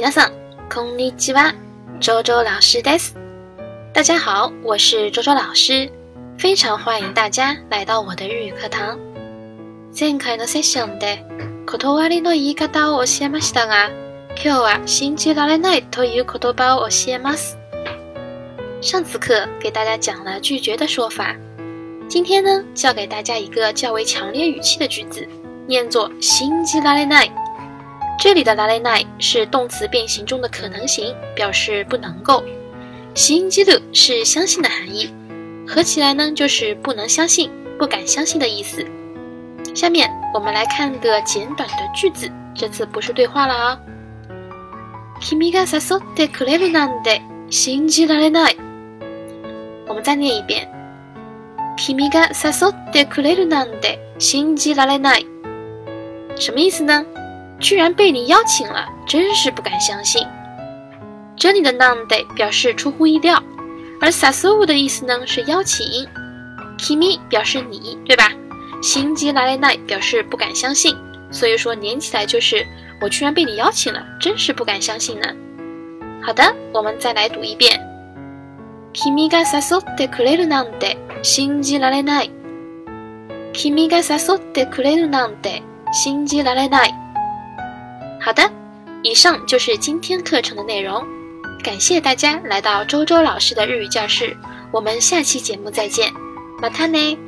皆さん、こんにちは。周周老师です。大家好，我是周周老师，非常欢迎大家来到我的日语课堂。前回のセッションで、断りの言い方を教えましたが、今日は信じられないという言葉を教えます。上次课给大家讲了拒绝的说法，今天呢教给大家一个较为强烈语气的句子，念作“信じられない”。这里的“ l られ n i 是动词变形中的可能形，表示不能够；“信じる”是相信的含义，合起来呢就是不能相信、不敢相信的意思。下面我们来看个简短的句子，这次不是对话了哦。君が誘ってくれるなんて信じられない。我们再念一遍：君が誘ってくれるなんて信じられない。什么意思呢？居然被你邀请了，真是不敢相信！这里的 n d a y 表示出乎意料，而 s 誘 u 的意思呢是邀请，k i m i 表示你，对吧？信じ来来な表示不敢相信，所以说连起来就是我居然被你邀请了，真是不敢相信呢。好的，我们再来读一遍：君が誘っ u くれるなんて信じられない。君が誘ってくれるなんて信じられない。好的，以上就是今天课程的内容，感谢大家来到周周老师的日语教室，我们下期节目再见，またね。